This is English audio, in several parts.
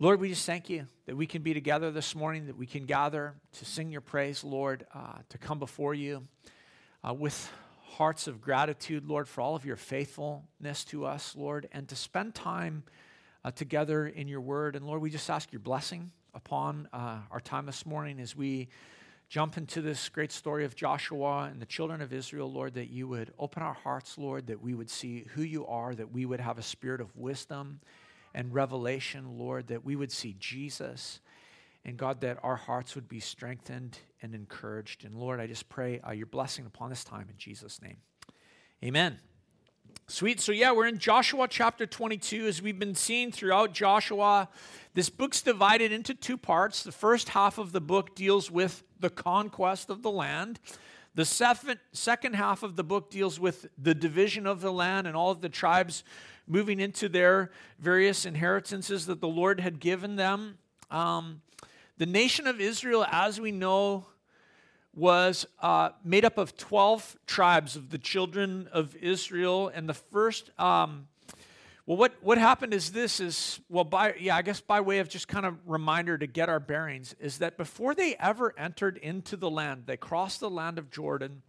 Lord, we just thank you that we can be together this morning, that we can gather to sing your praise, Lord, uh, to come before you uh, with hearts of gratitude, Lord, for all of your faithfulness to us, Lord, and to spend time uh, together in your word. And Lord, we just ask your blessing upon uh, our time this morning as we jump into this great story of Joshua and the children of Israel, Lord, that you would open our hearts, Lord, that we would see who you are, that we would have a spirit of wisdom and revelation, Lord, that we would see Jesus. And God, that our hearts would be strengthened and encouraged. And Lord, I just pray uh, your blessing upon this time in Jesus' name. Amen. Sweet. So, yeah, we're in Joshua chapter 22. As we've been seeing throughout Joshua, this book's divided into two parts. The first half of the book deals with the conquest of the land. The second half of the book deals with the division of the land and all of the tribes moving into their various inheritances that the Lord had given them. Um, the nation of Israel, as we know, was uh, made up of 12 tribes of the children of Israel. And the first, um, well, what, what happened is this is, well, by, yeah, I guess by way of just kind of reminder to get our bearings, is that before they ever entered into the land, they crossed the land of Jordan,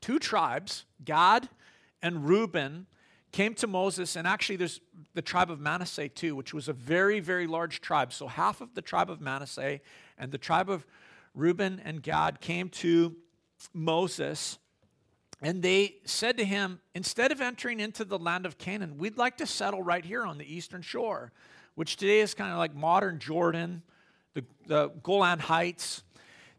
two tribes, Gad and Reuben, came to Moses, and actually there's the tribe of Manasseh too, which was a very, very large tribe. So half of the tribe of Manasseh and the tribe of Reuben and Gad came to Moses and they said to him, Instead of entering into the land of Canaan, we'd like to settle right here on the eastern shore, which today is kind of like modern Jordan, the, the Golan Heights.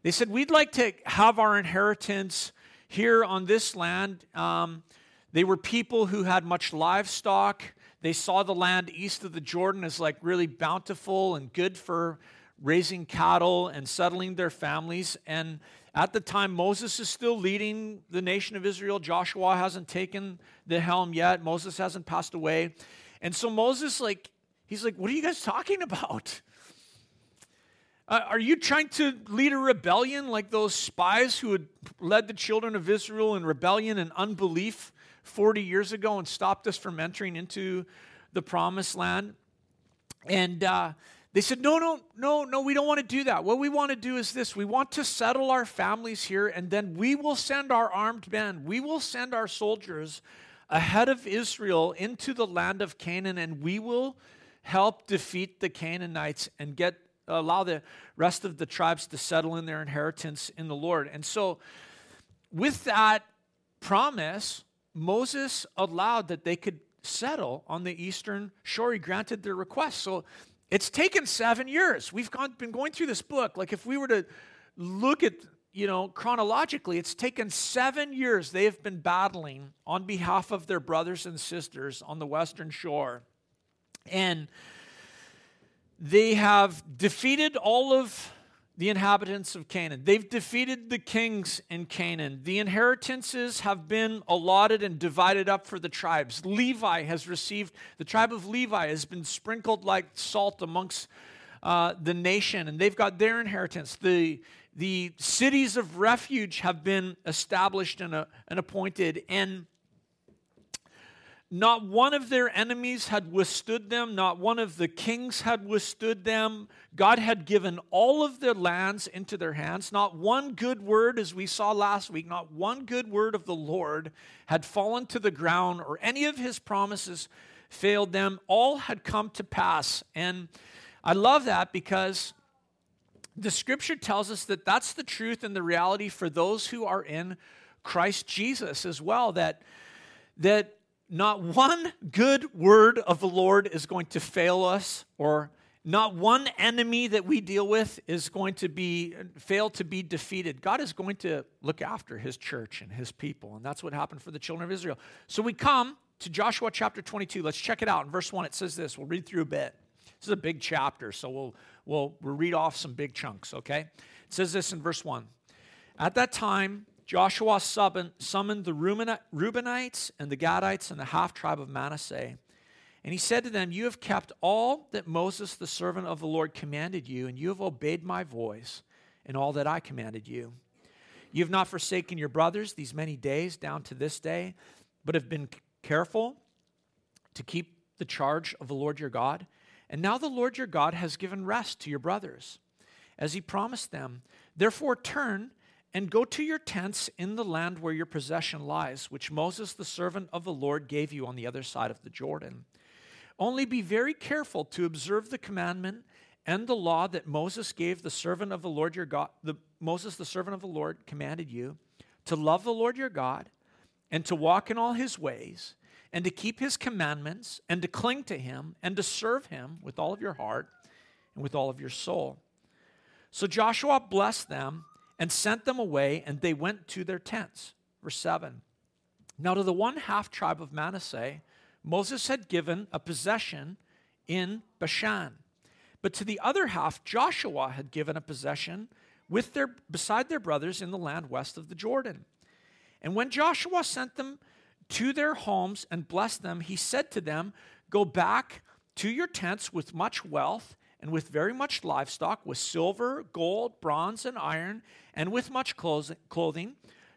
They said, We'd like to have our inheritance here on this land. Um, they were people who had much livestock. They saw the land east of the Jordan as like really bountiful and good for raising cattle and settling their families. And at the time, Moses is still leading the nation of Israel. Joshua hasn't taken the helm yet. Moses hasn't passed away. And so Moses, like, he's like, What are you guys talking about? Uh, are you trying to lead a rebellion like those spies who had led the children of Israel in rebellion and unbelief 40 years ago and stopped us from entering into the promised land? And uh, they said, No, no, no, no, we don't want to do that. What we want to do is this we want to settle our families here, and then we will send our armed men, we will send our soldiers ahead of Israel into the land of Canaan, and we will help defeat the Canaanites and get allow the rest of the tribes to settle in their inheritance in the Lord. And so, with that promise, Moses allowed that they could settle on the eastern shore. He granted their request. So it's taken seven years. We've gone, been going through this book. Like, if we were to look at, you know, chronologically, it's taken seven years they have been battling on behalf of their brothers and sisters on the Western Shore. And they have defeated all of the inhabitants of Canaan. They've defeated the kings in Canaan. The inheritances have been allotted and divided up for the tribes. Levi has received, the tribe of Levi has been sprinkled like salt amongst uh, the nation, and they've got their inheritance. The, the cities of refuge have been established and, uh, and appointed, and not one of their enemies had withstood them, not one of the kings had withstood them. God had given all of their lands into their hands. Not one good word, as we saw last week, not one good word of the Lord had fallen to the ground, or any of his promises failed them. All had come to pass. And I love that because the scripture tells us that that's the truth and the reality for those who are in Christ Jesus as well. That, that not one good word of the Lord is going to fail us, or not one enemy that we deal with is going to be fail to be defeated. God is going to look after his church and his people, and that's what happened for the children of Israel. So we come to Joshua chapter 22. Let's check it out. In verse 1, it says this. We'll read through a bit. This is a big chapter, so we'll, we'll, we'll read off some big chunks, okay? It says this in verse 1. At that time, Joshua summoned the Reubenites and the Gadites and the half tribe of Manasseh. And he said to them, You have kept all that Moses, the servant of the Lord, commanded you, and you have obeyed my voice in all that I commanded you. You have not forsaken your brothers these many days down to this day, but have been careful to keep the charge of the Lord your God And now the Lord your God has given rest to your brothers, as he promised them. Therefore, turn and go to your tents in the land where your possession lies, which Moses, the servant of the Lord, gave you on the other side of the Jordan. Only be very careful to observe the commandment and the law that Moses gave the servant of the Lord your God, the, Moses, the servant of the Lord, commanded you to love the Lord your God and to walk in all his ways and to keep his commandments and to cling to him and to serve him with all of your heart and with all of your soul. So Joshua blessed them and sent them away, and they went to their tents. Verse 7. Now, to the one half tribe of Manasseh, Moses had given a possession in Bashan. But to the other half, Joshua had given a possession with their, beside their brothers in the land west of the Jordan. And when Joshua sent them to their homes and blessed them, he said to them, Go back to your tents with much wealth and with very much livestock, with silver, gold, bronze, and iron, and with much clothing.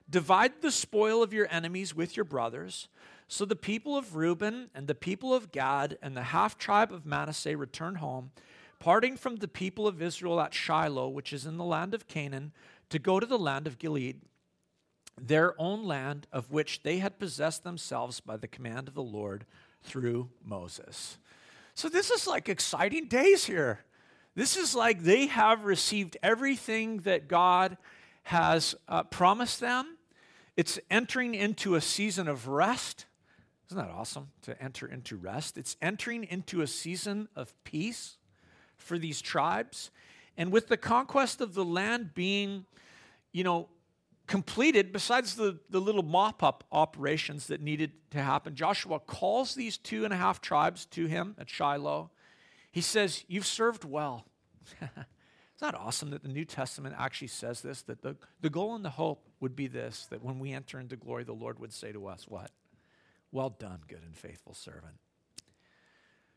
Divide the spoil of your enemies with your brothers. So the people of Reuben and the people of Gad and the half tribe of Manasseh returned home, parting from the people of Israel at Shiloh, which is in the land of Canaan, to go to the land of Gilead their own land of which they had possessed themselves by the command of the Lord through Moses. So this is like exciting days here. This is like they have received everything that God has uh, promised them. It's entering into a season of rest. Isn't that awesome to enter into rest? It's entering into a season of peace for these tribes. And with the conquest of the land being, you know, completed, besides the, the little mop up operations that needed to happen, Joshua calls these two and a half tribes to him at Shiloh. He says, You've served well. Isn't that awesome that the New Testament actually says this? That the, the goal and the hope would be this that when we enter into glory, the Lord would say to us, What? Well done, good and faithful servant.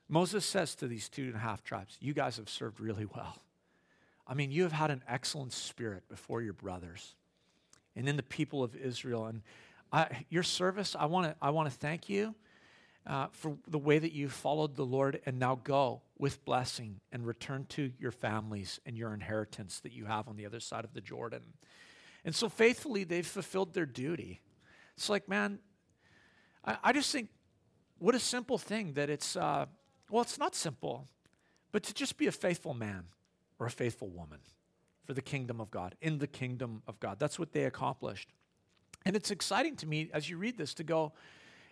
Moses says to these two and a half tribes, You guys have served really well. I mean, you have had an excellent spirit before your brothers and then the people of Israel. And I, your service, I want to I want to thank you uh, for the way that you followed the Lord, and now go with blessing and return to your families and your inheritance that you have on the other side of the Jordan. And so faithfully, they've fulfilled their duty. It's like, man, I, I just think what a simple thing that it's. Uh, well, it's not simple, but to just be a faithful man or a faithful woman for the kingdom of God, in the kingdom of God. That's what they accomplished. And it's exciting to me as you read this to go,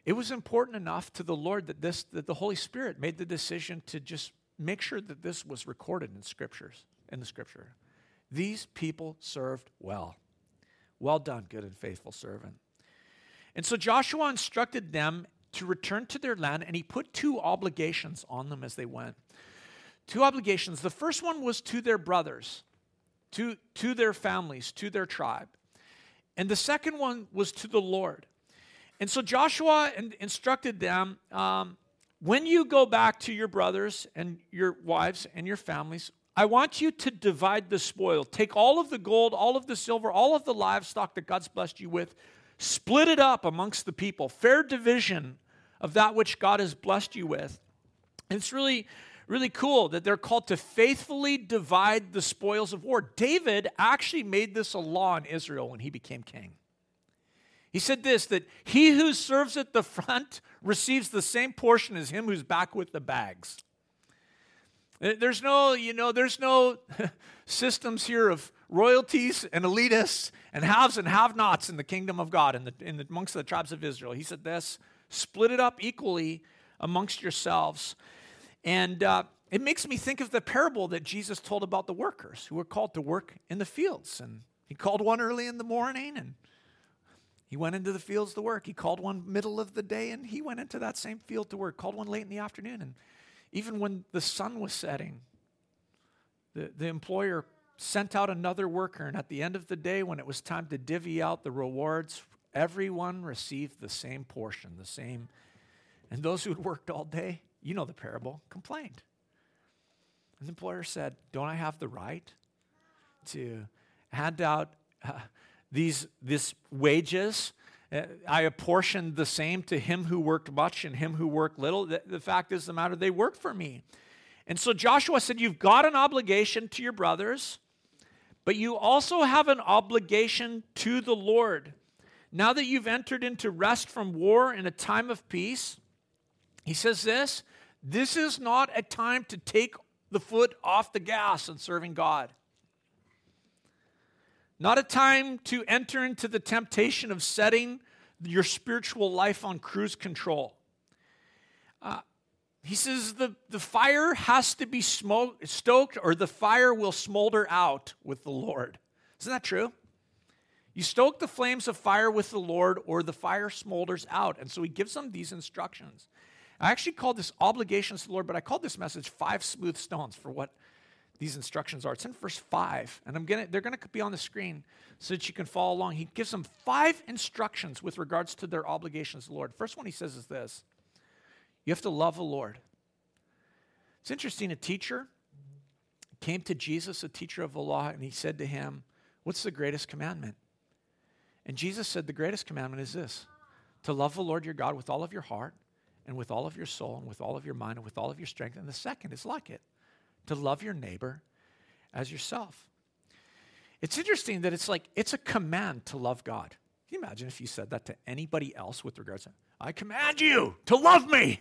it was important enough to the Lord that this that the Holy Spirit made the decision to just make sure that this was recorded in scriptures, in the scripture. These people served well. Well done, good and faithful servant. And so Joshua instructed them to return to their land, and he put two obligations on them as they went. Two obligations. The first one was to their brothers to, to their families, to their tribe. And the second one was to the Lord. And so Joshua instructed them um, when you go back to your brothers and your wives and your families, I want you to divide the spoil. Take all of the gold, all of the silver, all of the livestock that God's blessed you with, split it up amongst the people. Fair division of that which God has blessed you with. And it's really really cool that they're called to faithfully divide the spoils of war. David actually made this a law in Israel when he became king. He said this that he who serves at the front receives the same portion as him who's back with the bags. Uh, there's no, you know, there's no systems here of royalties and elitists and haves and have nots in the kingdom of God in the, in the, amongst the tribes of Israel. He said this split it up equally amongst yourselves. And uh, it makes me think of the parable that Jesus told about the workers who were called to work in the fields. And he called one early in the morning and he went into the fields to work. He called one middle of the day and he went into that same field to work. Called one late in the afternoon. And even when the sun was setting, the, the employer sent out another worker. And at the end of the day, when it was time to divvy out the rewards, everyone received the same portion, the same. And those who had worked all day, you know the parable, complained. And the employer said, Don't I have the right to hand out uh, these this wages? Uh, I apportioned the same to him who worked much and him who worked little. The, the fact is, the matter, they worked for me. And so Joshua said, You've got an obligation to your brothers, but you also have an obligation to the Lord. Now that you've entered into rest from war in a time of peace, he says this this is not a time to take the foot off the gas in serving God. Not a time to enter into the temptation of setting your spiritual life on cruise control. Uh, he says the, the fire has to be smoke, stoked or the fire will smolder out with the Lord. Isn't that true? You stoke the flames of fire with the Lord or the fire smolders out. And so he gives them these instructions. I actually called this obligations to the Lord, but I called this message five smooth stones for what these instructions are. It's in verse five, and I'm gonna they're gonna be on the screen so that you can follow along. He gives them five instructions with regards to their obligations to the Lord. First one he says is this: you have to love the Lord. It's interesting. A teacher came to Jesus, a teacher of the law, and he said to him, "What's the greatest commandment?" And Jesus said, "The greatest commandment is this: to love the Lord your God with all of your heart." And with all of your soul and with all of your mind and with all of your strength. And the second is like it to love your neighbor as yourself. It's interesting that it's like it's a command to love God. Can you imagine if you said that to anybody else with regards to I command you to love me?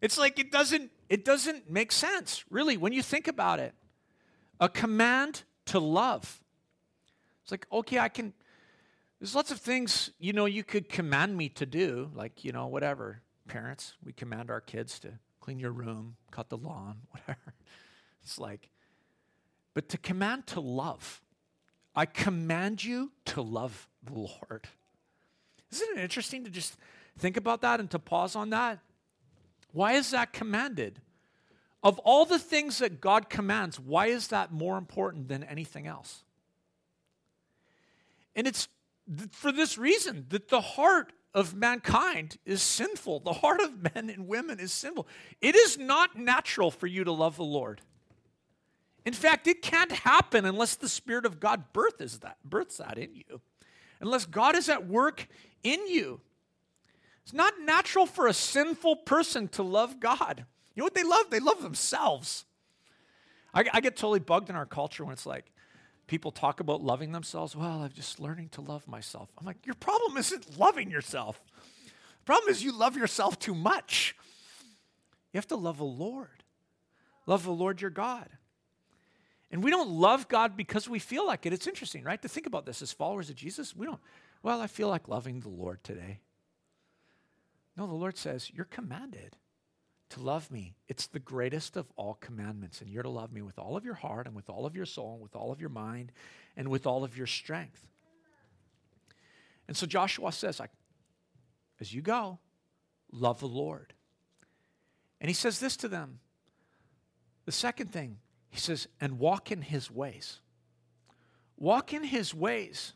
It's like it doesn't it doesn't make sense, really, when you think about it. A command to love. It's like, okay, I can there's lots of things, you know, you could command me to do, like, you know, whatever parents, we command our kids to clean your room, cut the lawn, whatever. It's like, but to command to love, I command you to love the Lord. Isn't it interesting to just think about that and to pause on that? Why is that commanded? Of all the things that God commands, why is that more important than anything else? And it's for this reason that the heart of mankind is sinful. The heart of men and women is sinful. It is not natural for you to love the Lord. In fact, it can't happen unless the Spirit of God births that, births that in you, unless God is at work in you. It's not natural for a sinful person to love God. You know what they love? They love themselves. I, I get totally bugged in our culture when it's like, people talk about loving themselves. Well, I'm just learning to love myself. I'm like, your problem isn't loving yourself. The problem is you love yourself too much. You have to love the Lord. Love the Lord your God. And we don't love God because we feel like it. It's interesting, right? To think about this as followers of Jesus. We don't, well, I feel like loving the Lord today. No, the Lord says, you're commanded to love me. It's the greatest of all commandments. And you're to love me with all of your heart and with all of your soul and with all of your mind and with all of your strength. And so Joshua says, as you go, love the Lord. And he says this to them. The second thing, he says, and walk in his ways. Walk in his ways,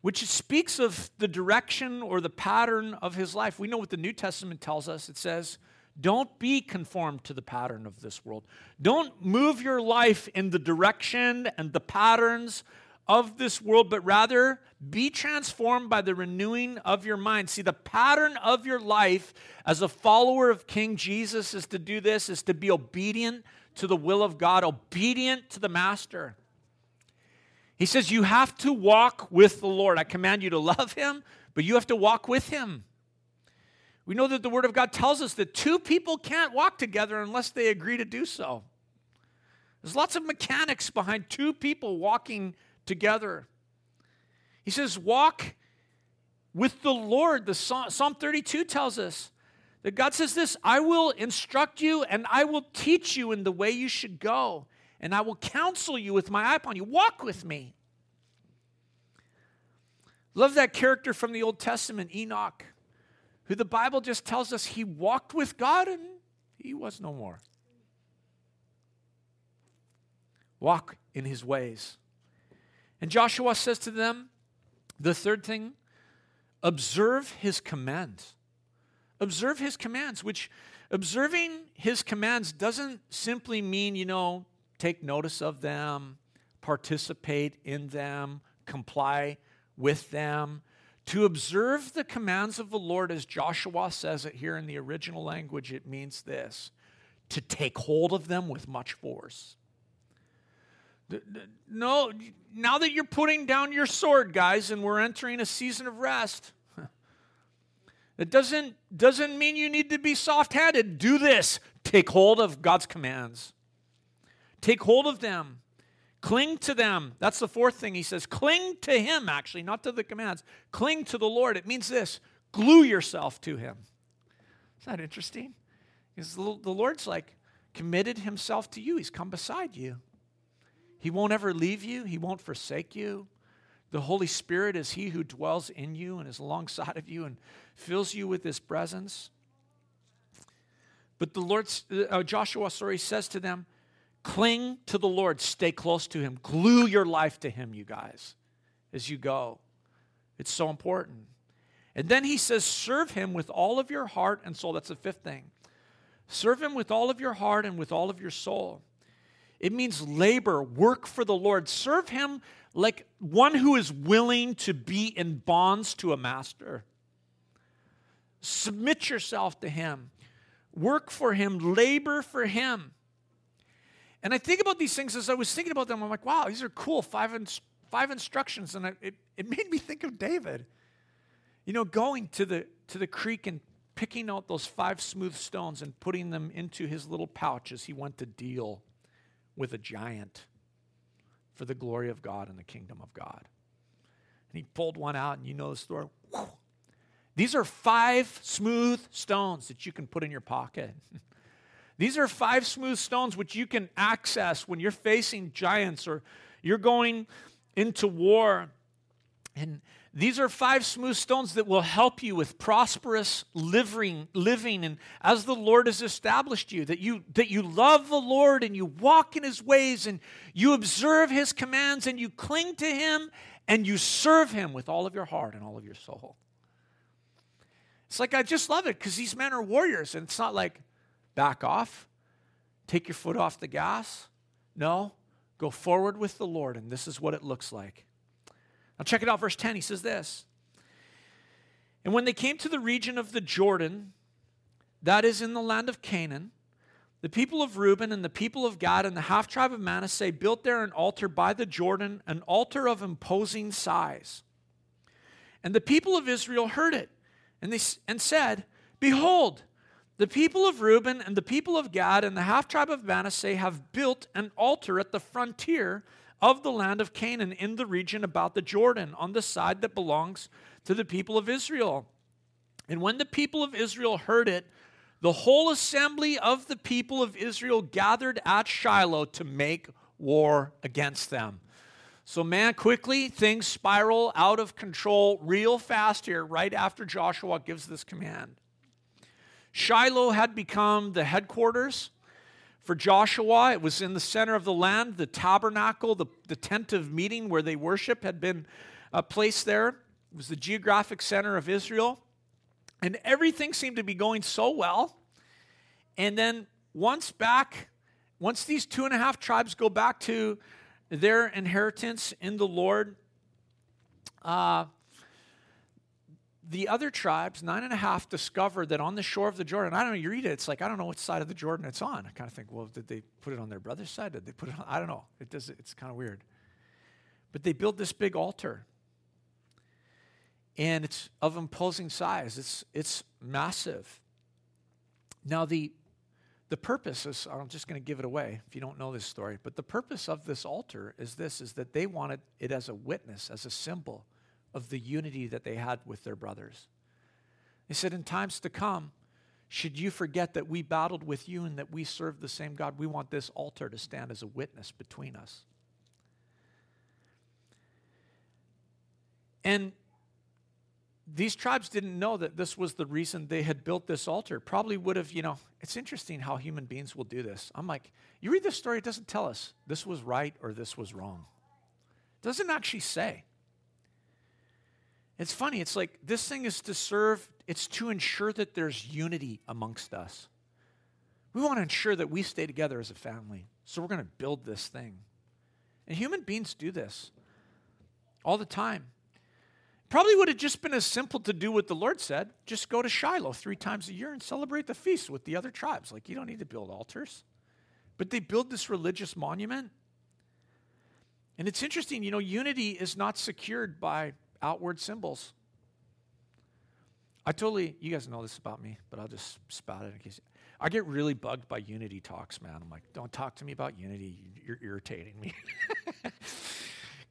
which speaks of the direction or the pattern of his life. We know what the New Testament tells us. It says, don't be conformed to the pattern of this world. Don't move your life in the direction and the patterns of this world, but rather be transformed by the renewing of your mind. See, the pattern of your life as a follower of King Jesus is to do this, is to be obedient to the will of God, obedient to the Master. He says, You have to walk with the Lord. I command you to love him, but you have to walk with him. We know that the Word of God tells us that two people can't walk together unless they agree to do so. There's lots of mechanics behind two people walking together. He says, Walk with the Lord. The Psalm 32 tells us that God says this I will instruct you and I will teach you in the way you should go, and I will counsel you with my eye upon you. Walk with me. Love that character from the Old Testament, Enoch who the Bible just tells us he walked with God and he was no more. Walk in his ways. And Joshua says to them, the third thing, observe his commands. Observe his commands, which observing his commands doesn't simply mean, you know, take notice of them, participate in them, comply with them. To observe the commands of the Lord, as Joshua says it here in the original language, it means this to take hold of them with much force. No, now that you're putting down your sword, guys, and we're entering a season of rest, it doesn't, doesn't mean you need to be soft handed. Do this. Take hold of God's commands, take hold of them. Cling to them. That's the fourth thing he says. Cling to him, actually, not to the commands. Cling to the Lord. It means this glue yourself to him. Isn't that interesting? Because the Lord's like committed himself to you, he's come beside you. He won't ever leave you, He won't forsake you. The Holy Spirit is He who dwells in you and is alongside of you and fills you with His presence. But the Lord, uh, Joshua, sorry, says to them, cling to the Lord, stay close to Him, glue your life to Him, you guys, as you go. It's so important. And then he says, serve Him with all of your heart and soul. That's the fifth thing. Serve Him with all of your heart and with all of your soul. It means labor, work for the Lord. Serve Him like one who is willing to be in bonds to a master. Submit yourself to Him. Work for Him, labor for Him. And I think about these things as I was thinking about them. I'm like, wow, these are cool five, five instructions. And I, it, it made me think of David. You know, going to the, to the creek and picking out those five smooth stones and putting them into his little pouch as he went to deal with a giant for the glory of God and the kingdom of God. And he pulled one out, and you know the story. These are five smooth stones that you can put in your pocket. These are five smooth stones which you can access when you're facing giants or you're going into war. And these are five smooth stones that will help you with prosperous living, living and as the Lord has established you, that you that you love the Lord and you walk in his ways and you observe his commands and you cling to him and you serve him with all of your heart and all of your soul. It's like I just love it because these men are warriors, and it's not like back off, take your foot off the gas. No, go forward with the Lord, and this is what it looks like. Now, check it out, verse 10. He says this And when they came to the region of the Jordan, that is in the land of Canaan, the people of Reuben and the people of Gad and the half tribe of Manasseh built there an altar by the Jordan, an altar of imposing size. And the people of Israel heard it and, they, and said, Behold, the people of Reuben and the people of Gad and the half tribe of Manasseh have built an altar at the frontier of the land of Canaan in the region about the Jordan, on the side that belongs to the people of Israel. And when the people of Israel heard it, the whole assembly of the people of Israel gathered at Shiloh to make war against them. So, man, quickly things spiral out of control real fast here, right after Joshua gives this command. Shiloh had become the headquarters for Joshua, it was in the center of the land. The tabernacle, the, the tent of meeting where they worship, had been uh, placed there. It was the geographic center of Israel. And everything seemed to be going so well. And then once back, once these two and a half tribes go back to their inheritance in the Lord, uh, the other tribes, nine and a half, discovered that on the shore of the Jordan, I don't know, you read it, it's like, I don't know what side of the Jordan it's on. I kind of think, well, did they put it on their brother's side? Did they put it on? I don't know. It does, it's kind of weird. But they built this big altar. And it's of imposing size. It's, it's massive. Now, the, the purpose is, I'm just going to give it away if you don't know this story, but the purpose of this altar is this, is that they wanted it as a witness, as a symbol of the unity that they had with their brothers. They said, In times to come, should you forget that we battled with you and that we serve the same God, we want this altar to stand as a witness between us. And these tribes didn't know that this was the reason they had built this altar. Probably would have, you know, it's interesting how human beings will do this. I'm like, you read this story, it doesn't tell us this was right or this was wrong. It doesn't actually say. It's funny, it's like this thing is to serve, it's to ensure that there's unity amongst us. We want to ensure that we stay together as a family. So we're going to build this thing. And human beings do this all the time. Probably would have just been as simple to do what the Lord said just go to Shiloh three times a year and celebrate the feast with the other tribes. Like, you don't need to build altars. But they build this religious monument. And it's interesting, you know, unity is not secured by outward symbols. I totally, you guys know this about me, but I'll just spout it in case. I get really bugged by unity talks, man. I'm like, don't talk to me about unity. You're irritating me.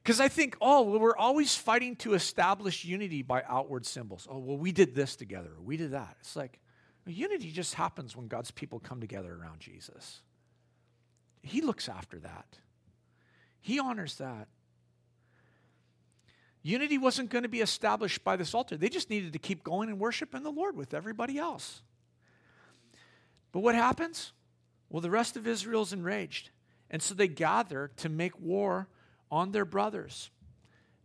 Because I think, oh, well, we're always fighting to establish unity by outward symbols. Oh, well, we did this together, we did that. It's like, unity just happens when God's people come together around Jesus. He looks after that, He honors that. Unity wasn't going to be established by this altar. They just needed to keep going and worshiping the Lord with everybody else. But what happens? Well, the rest of Israel's enraged. And so they gather to make war on their brothers.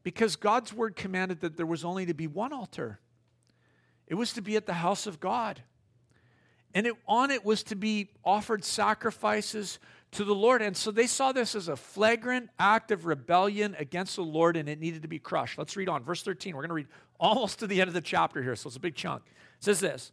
Because God's word commanded that there was only to be one altar. It was to be at the house of God. And it, on it was to be offered sacrifices to the Lord. And so they saw this as a flagrant act of rebellion against the Lord and it needed to be crushed. Let's read on. Verse 13. We're going to read almost to the end of the chapter here, so it's a big chunk. It says this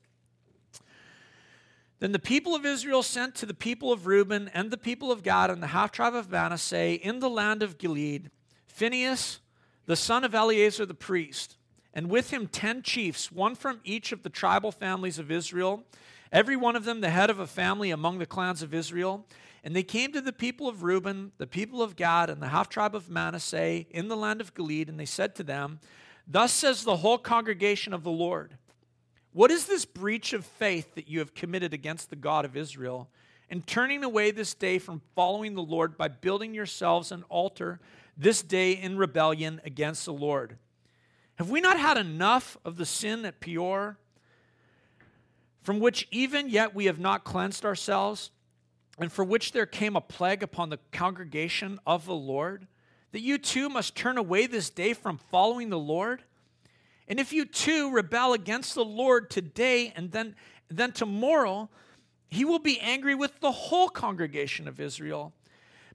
Then the people of Israel sent to the people of Reuben and the people of Gad and the half tribe of Manasseh in the land of Gilead, Phinehas, the son of Eleazar the priest, and with him ten chiefs, one from each of the tribal families of Israel, every one of them the head of a family among the clans of Israel. And they came to the people of Reuben, the people of Gad, and the half tribe of Manasseh in the land of Gilead, and they said to them, Thus says the whole congregation of the Lord What is this breach of faith that you have committed against the God of Israel, in turning away this day from following the Lord by building yourselves an altar this day in rebellion against the Lord? Have we not had enough of the sin at Peor, from which even yet we have not cleansed ourselves? And for which there came a plague upon the congregation of the Lord, that you too must turn away this day from following the Lord? And if you too rebel against the Lord today and then, then tomorrow, he will be angry with the whole congregation of Israel.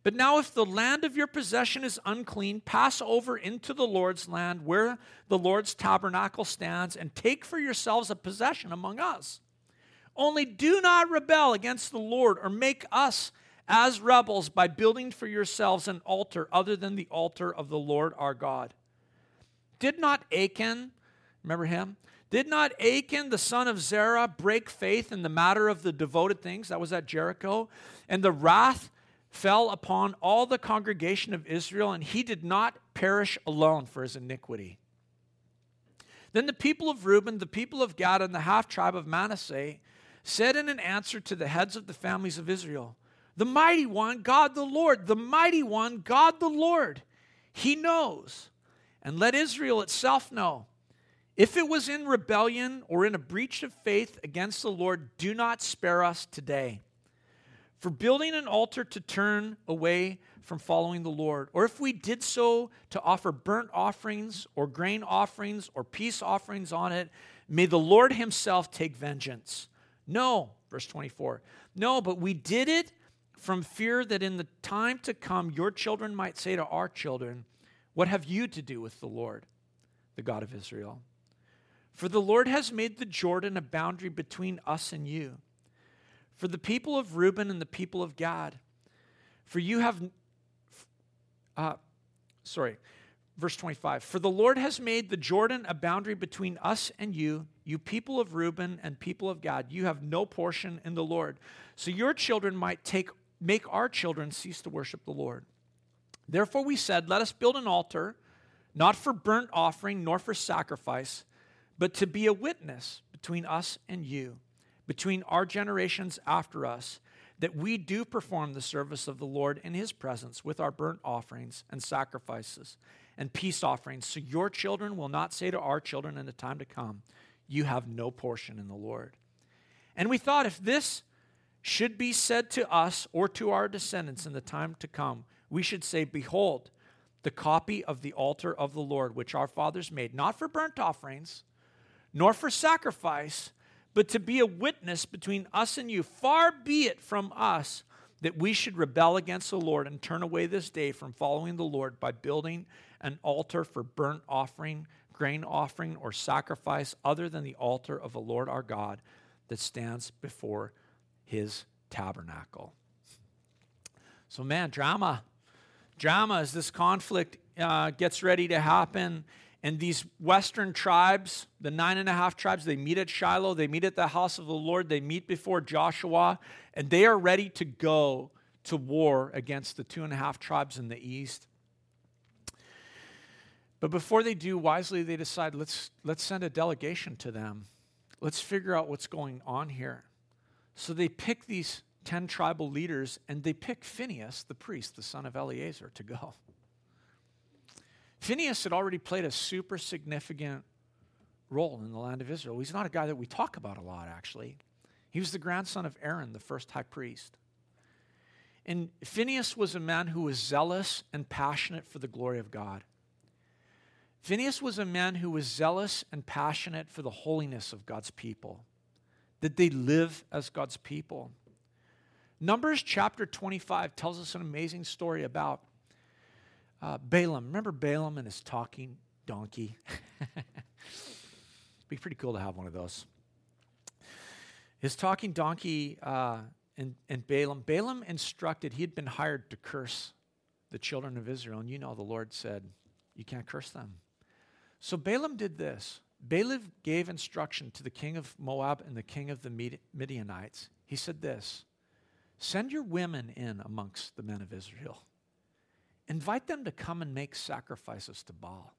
But now, if the land of your possession is unclean, pass over into the Lord's land where the Lord's tabernacle stands and take for yourselves a possession among us. Only do not rebel against the Lord or make us as rebels by building for yourselves an altar other than the altar of the Lord our God. Did not Achan, remember him? Did not Achan, the son of Zerah, break faith in the matter of the devoted things? That was at Jericho. And the wrath fell upon all the congregation of Israel, and he did not perish alone for his iniquity. Then the people of Reuben, the people of Gad, and the half tribe of Manasseh said in an answer to the heads of the families of Israel, The mighty one, God the Lord, the mighty one, God the Lord, he knows. And let Israel itself know. If it was in rebellion or in a breach of faith against the Lord, do not spare us today. For building an altar to turn away from following the Lord, or if we did so to offer burnt offerings or grain offerings or peace offerings on it, may the Lord Himself take vengeance no, verse 24. No, but we did it from fear that in the time to come your children might say to our children, What have you to do with the Lord, the God of Israel? For the Lord has made the Jordan a boundary between us and you. For the people of Reuben and the people of Gad. For you have, uh, sorry, verse 25 For the Lord has made the Jordan a boundary between us and you, you people of Reuben and people of Gad. You have no portion in the Lord. So your children might take, make our children cease to worship the Lord. Therefore we said, Let us build an altar, not for burnt offering nor for sacrifice, but to be a witness between us and you, between our generations after us that we do perform the service of the Lord in his presence with our burnt offerings and sacrifices and peace offerings, so your children will not say to our children in the time to come, You have no portion in the Lord. And we thought if this should be said to us or to our descendants in the time to come, we should say, Behold, the copy of the altar of the Lord, which our fathers made, not for burnt offerings, nor for sacrifice, but to be a witness between us and you. Far be it from us that we should rebel against the Lord and turn away this day from following the Lord by building an altar for burnt offering, grain offering or sacrifice other than the altar of the Lord our God that stands before his tabernacle. So, man, drama. Drama as this conflict uh, gets ready to happen. And these western tribes, the nine and a half tribes, they meet at Shiloh, they meet at the house of the Lord, they meet before Joshua, and they are ready to go to war against the two and a half tribes in the east. But before they do, wisely they decide let's, let's send a delegation to them. Let's figure out what's going on here. So they pick these 10 tribal leaders and they pick Phineas, the priest, the son of Eleazar, to go. Phineas had already played a super significant role in the land of Israel. He's not a guy that we talk about a lot, actually. He was the grandson of Aaron, the first high priest. And Phineas was a man who was zealous and passionate for the glory of God. Phineas was a man who was zealous and passionate for the holiness of God's people, that they live as God's people. Numbers chapter 25 tells us an amazing story about uh, Balaam. Remember Balaam and his talking donkey? Be pretty cool to have one of those. His talking donkey uh, and, and Balaam. Balaam instructed, he had been hired to curse the children of Israel. And you know, the Lord said, You can't curse them. So Balaam did this. Balaam gave instruction to the king of Moab and the king of the Midianites. He said this Send your women in amongst the men of Israel. Invite them to come and make sacrifices to Baal.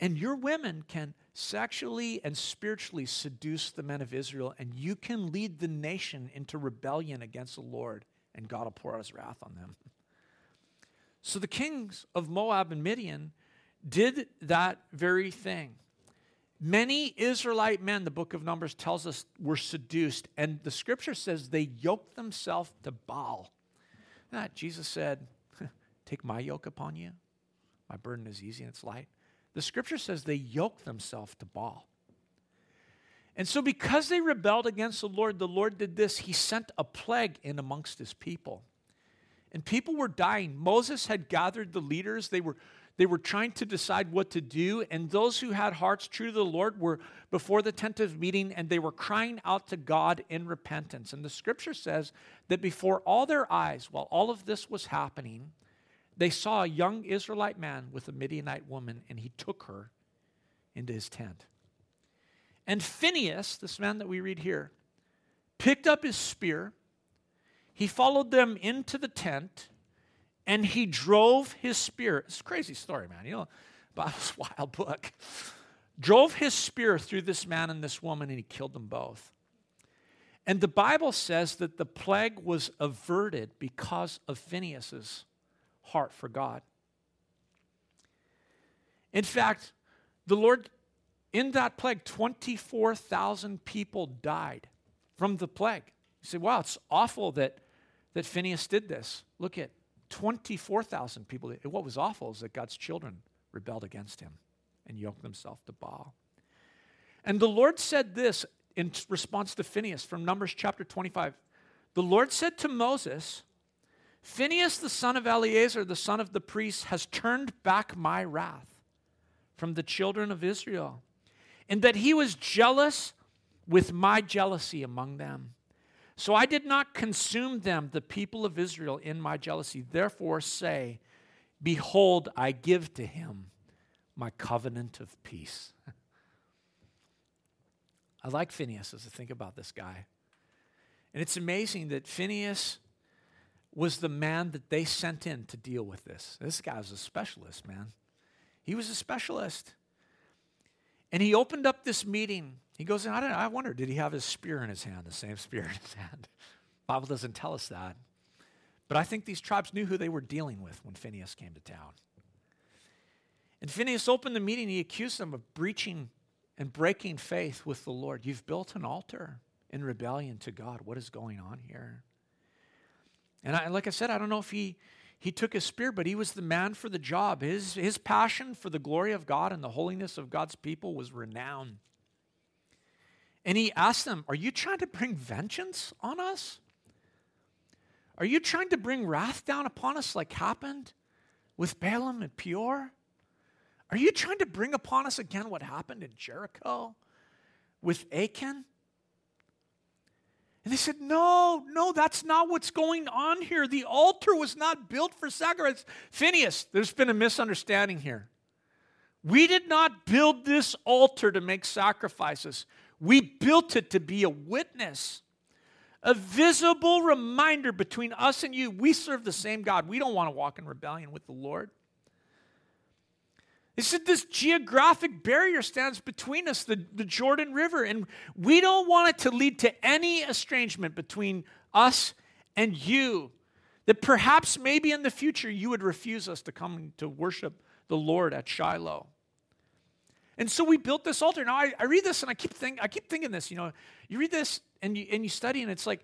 And your women can sexually and spiritually seduce the men of Israel, and you can lead the nation into rebellion against the Lord, and God will pour out his wrath on them. So the kings of Moab and Midian did that very thing. Many Israelite men, the book of Numbers tells us, were seduced, and the scripture says they yoked themselves to Baal. Jesus said, Take my yoke upon you. My burden is easy and it's light. The scripture says they yoked themselves to Baal. And so, because they rebelled against the Lord, the Lord did this. He sent a plague in amongst his people. And people were dying. Moses had gathered the leaders. They were they were trying to decide what to do, and those who had hearts true to the Lord were before the tent of meeting, and they were crying out to God in repentance. And the scripture says that before all their eyes, while all of this was happening, they saw a young Israelite man with a Midianite woman, and he took her into his tent. And Phineas, this man that we read here, picked up his spear. He followed them into the tent and he drove his spear. It's a crazy story, man. You know, Bible's wild book. Drove his spear through this man and this woman, and he killed them both. And the Bible says that the plague was averted because of Phineas's heart for God. In fact, the Lord, in that plague, 24,000 people died from the plague. You say, wow, it's awful that, that Phineas did this. Look at 24,000 people. What was awful is that God's children rebelled against him and yoked themselves to Baal. And the Lord said this in response to Phineas from Numbers chapter 25. The Lord said to Moses, Phineas, the son of Eleazar, the son of the priest, has turned back my wrath from the children of Israel, in that he was jealous with my jealousy among them. So I did not consume them, the people of Israel, in my jealousy. Therefore, say, Behold, I give to him my covenant of peace. I like Phineas as I think about this guy. And it's amazing that Phineas was the man that they sent in to deal with this. This guy was a specialist, man. He was a specialist. And he opened up this meeting he goes, I, I wonder, did he have his spear in his hand, the same spear in his hand? Bible doesn't tell us that. But I think these tribes knew who they were dealing with when Phineas came to town. And Phineas opened the meeting. He accused them of breaching and breaking faith with the Lord. You've built an altar in rebellion to God. What is going on here? And I, like I said, I don't know if he, he took his spear, but he was the man for the job. His, his passion for the glory of God and the holiness of God's people was renowned. And he asked them, Are you trying to bring vengeance on us? Are you trying to bring wrath down upon us like happened with Balaam and Peor? Are you trying to bring upon us again what happened in Jericho with Achan? And they said, No, no, that's not what's going on here. The altar was not built for sacrifice. Phineas, there's been a misunderstanding here. We did not build this altar to make sacrifices, we built it to be a witness, a visible reminder between us and you. We serve the same God. We don't want to walk in rebellion with the Lord. They said this geographic barrier stands between us, the, the Jordan River, and we don't want it to lead to any estrangement between us and you. That perhaps maybe in the future you would refuse us to come to worship the Lord at Shiloh. And so we built this altar. Now I, I read this and I keep think, I keep thinking this, you know, you read this and you and you study, and it's like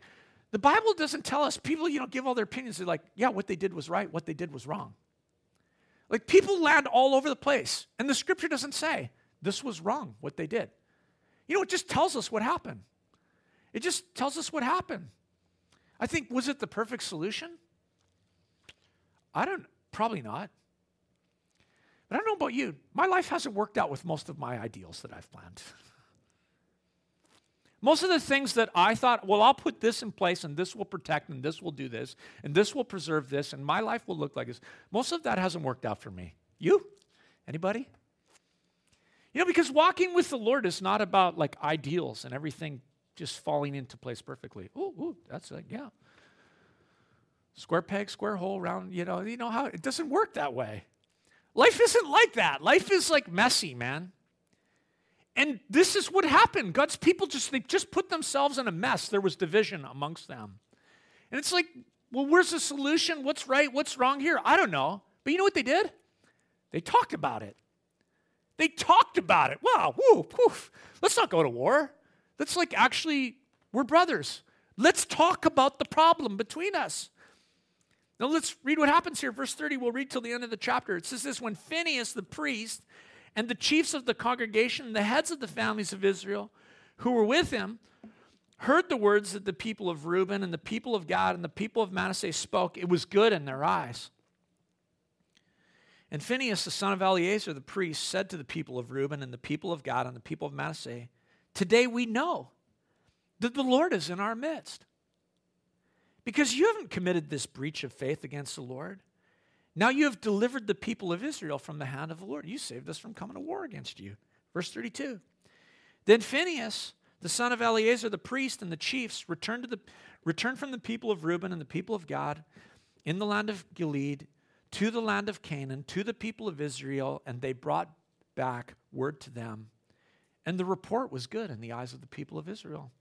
the Bible doesn't tell us people, you know, give all their opinions. They're like, yeah, what they did was right, what they did was wrong. Like people land all over the place, and the scripture doesn't say this was wrong, what they did. You know, it just tells us what happened. It just tells us what happened. I think, was it the perfect solution? I don't, probably not. But I don't know about you. My life hasn't worked out with most of my ideals that I've planned. Most of the things that I thought, well, I'll put this in place and this will protect and this will do this and this will preserve this and my life will look like this. Most of that hasn't worked out for me. You? Anybody? You know, because walking with the Lord is not about like ideals and everything just falling into place perfectly. Ooh, ooh, that's like, yeah. Square peg, square hole, round, you know, you know how it doesn't work that way. Life isn't like that. Life is like messy, man. And this is what happened. God's people just they just put themselves in a mess. There was division amongst them. And it's like, well, where's the solution? What's right? What's wrong here? I don't know. But you know what they did? They talked about it. They talked about it. Wow, whoo, poof. Let's not go to war. Let's like actually, we're brothers. Let's talk about the problem between us. Now let's read what happens here. Verse 30, we'll read till the end of the chapter. It says this when Phineas the priest and the chiefs of the congregation, the heads of the families of Israel, who were with him, heard the words that the people of Reuben and the people of Gad and the people of Manasseh spoke. It was good in their eyes. And Phinehas, the son of Eleazar, the priest, said to the people of Reuben and the people of Gad and the people of Manasseh, Today we know that the Lord is in our midst. Because you haven't committed this breach of faith against the Lord. Now you have delivered the people of Israel from the hand of the Lord. You saved us from coming to war against you. Verse 32. Then Phinehas, the son of Eleazar, the priest, and the chiefs returned, to the, returned from the people of Reuben and the people of Gad in the land of Gilead to the land of Canaan, to the people of Israel, and they brought back word to them. And the report was good in the eyes of the people of Israel.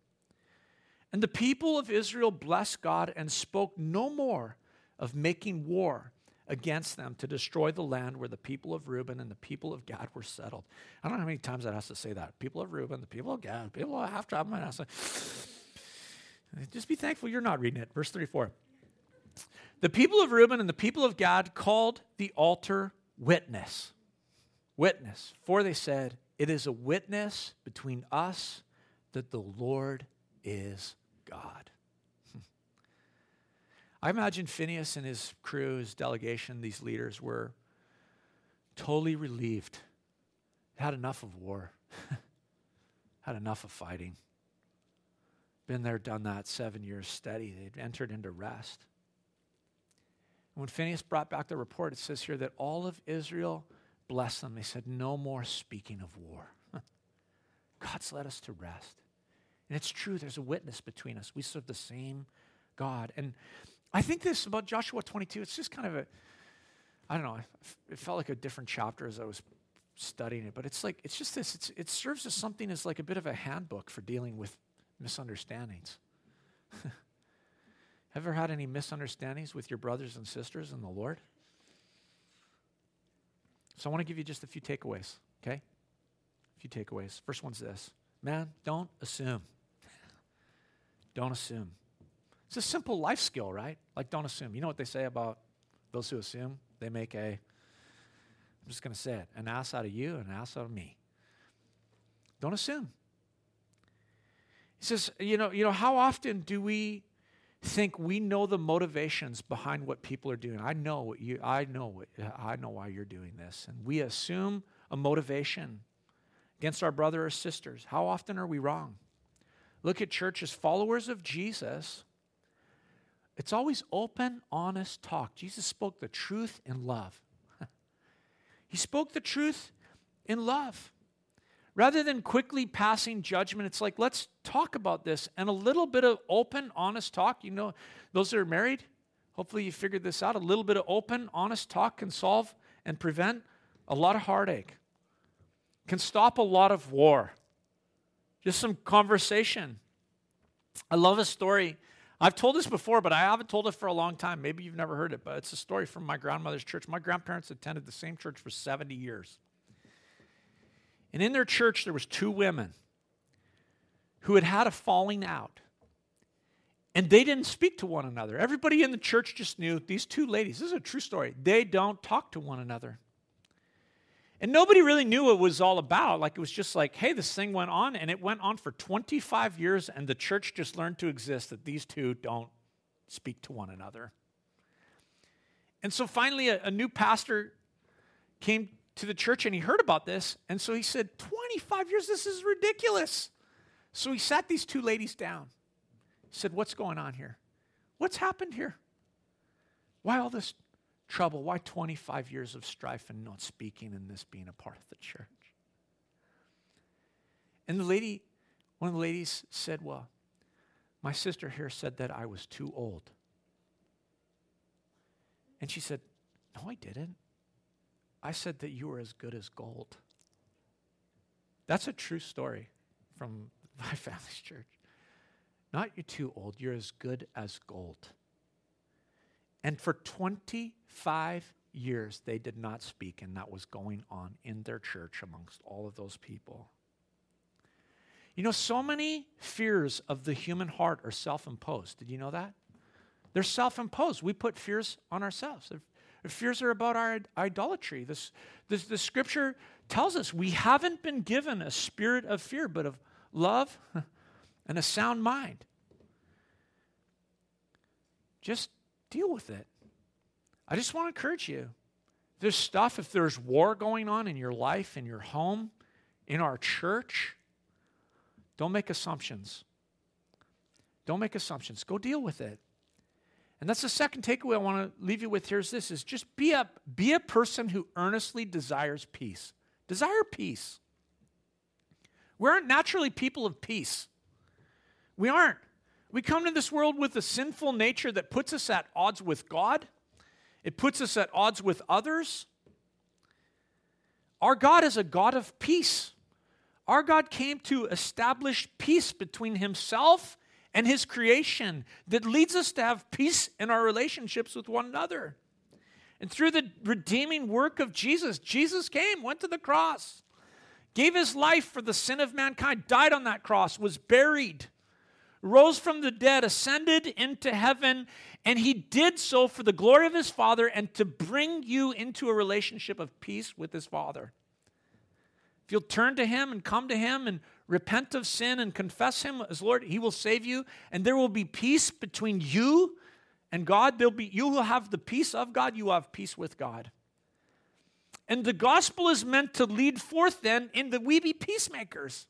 And the people of Israel blessed God and spoke no more of making war against them to destroy the land where the people of Reuben and the people of Gad were settled. I don't know how many times that has to say that. People of Reuben, the people of Gad, people of half tribe Manasseh. Just be thankful you're not reading it. Verse 34. The people of Reuben and the people of Gad called the altar witness. Witness. For they said, It is a witness between us that the Lord is God. I imagine Phineas and his crew, his delegation, these leaders were totally relieved. Had enough of war, had enough of fighting. Been there, done that, seven years steady. They'd entered into rest. And when Phineas brought back the report, it says here that all of Israel blessed them. They said, No more speaking of war. God's led us to rest. And it's true, there's a witness between us. We serve the same God. And I think this about Joshua 22, it's just kind of a, I don't know, it felt like a different chapter as I was studying it, but it's like, it's just this, it's, it serves as something as like a bit of a handbook for dealing with misunderstandings. Have you ever had any misunderstandings with your brothers and sisters in the Lord? So I want to give you just a few takeaways, okay? A few takeaways. First one's this man, don't assume. Don't assume. It's a simple life skill, right? Like, don't assume. You know what they say about those who assume? They make a, I'm just going to say it, an ass out of you and an ass out of me. Don't assume. He says, you know, you know, how often do we think we know the motivations behind what people are doing? I know what you I know what I know why you're doing this. And we assume a motivation against our brother or sisters? How often are we wrong? Look at church as followers of Jesus. It's always open, honest talk. Jesus spoke the truth in love. he spoke the truth in love. Rather than quickly passing judgment, it's like, let's talk about this. And a little bit of open, honest talk. You know, those that are married, hopefully you figured this out. A little bit of open, honest talk can solve and prevent a lot of heartache, can stop a lot of war. Just some conversation. I love a story. I've told this before, but I haven't told it for a long time. Maybe you've never heard it, but it's a story from my grandmother's church. My grandparents attended the same church for 70 years. And in their church, there was two women who had had a falling out. And they didn't speak to one another. Everybody in the church just knew these two ladies, this is a true story, they don't talk to one another. And nobody really knew what it was all about. Like it was just like, hey, this thing went on, and it went on for 25 years, and the church just learned to exist that these two don't speak to one another. And so finally, a, a new pastor came to the church and he heard about this. And so he said, 25 years, this is ridiculous. So he sat these two ladies down. He said, What's going on here? What's happened here? Why all this trouble? Why 25 years of strife and not speaking and this being a part of the church? And the lady, one of the ladies said, Well, my sister here said that I was too old. And she said, No, I didn't. I said that you were as good as gold. That's a true story from my family's church. Not you're too old, you're as good as gold. And for 25 years, they did not speak, and that was going on in their church amongst all of those people. You know, so many fears of the human heart are self imposed. Did you know that? They're self imposed. We put fears on ourselves. Fears are about our idolatry. This, this, the scripture tells us we haven't been given a spirit of fear, but of love and a sound mind. Just deal with it. I just want to encourage you. There's stuff, if there's war going on in your life, in your home, in our church, don't make assumptions. Don't make assumptions. Go deal with it. And that's the second takeaway I want to leave you with here is this is just be a be a person who earnestly desires peace. Desire peace. We aren't naturally people of peace. We aren't. We come to this world with a sinful nature that puts us at odds with God. It puts us at odds with others. Our God is a God of peace. Our God came to establish peace between himself and his creation that leads us to have peace in our relationships with one another. And through the redeeming work of Jesus, Jesus came, went to the cross, gave his life for the sin of mankind, died on that cross, was buried, rose from the dead, ascended into heaven, and he did so for the glory of his Father and to bring you into a relationship of peace with his Father. If you'll turn to him and come to him and repent of sin and confess him as Lord, he will save you, and there will be peace between you and God. There'll be you will have the peace of God, you will have peace with God. And the gospel is meant to lead forth then in that we be peacemakers,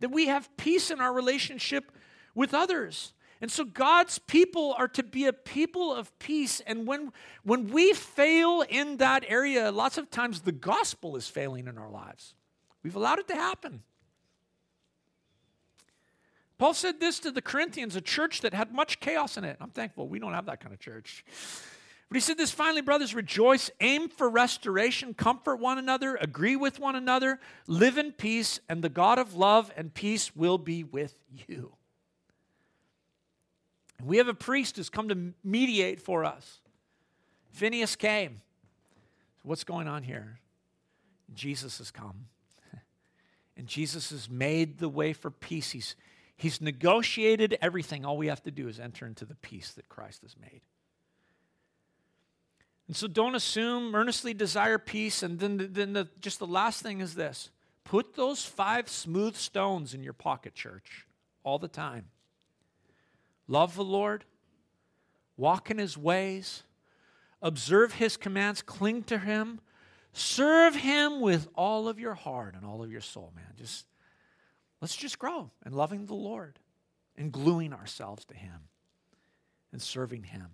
that we have peace in our relationship with others. And so God's people are to be a people of peace. And when, when we fail in that area, lots of times the gospel is failing in our lives. We've allowed it to happen. Paul said this to the Corinthians, a church that had much chaos in it. I'm thankful we don't have that kind of church. But he said this finally, brothers, rejoice, aim for restoration, comfort one another, agree with one another, live in peace, and the God of love and peace will be with you. We have a priest who's come to mediate for us. Phineas came. What's going on here? Jesus has come. And Jesus has made the way for peace. He's, He's negotiated everything. All we have to do is enter into the peace that Christ has made. And so don't assume, earnestly desire peace. And then, then the, just the last thing is this put those five smooth stones in your pocket, church, all the time. Love the Lord, walk in his ways, observe his commands, cling to him, Serve Him with all of your heart and all of your soul, man. Just let's just grow in loving the Lord and gluing ourselves to Him and serving Him.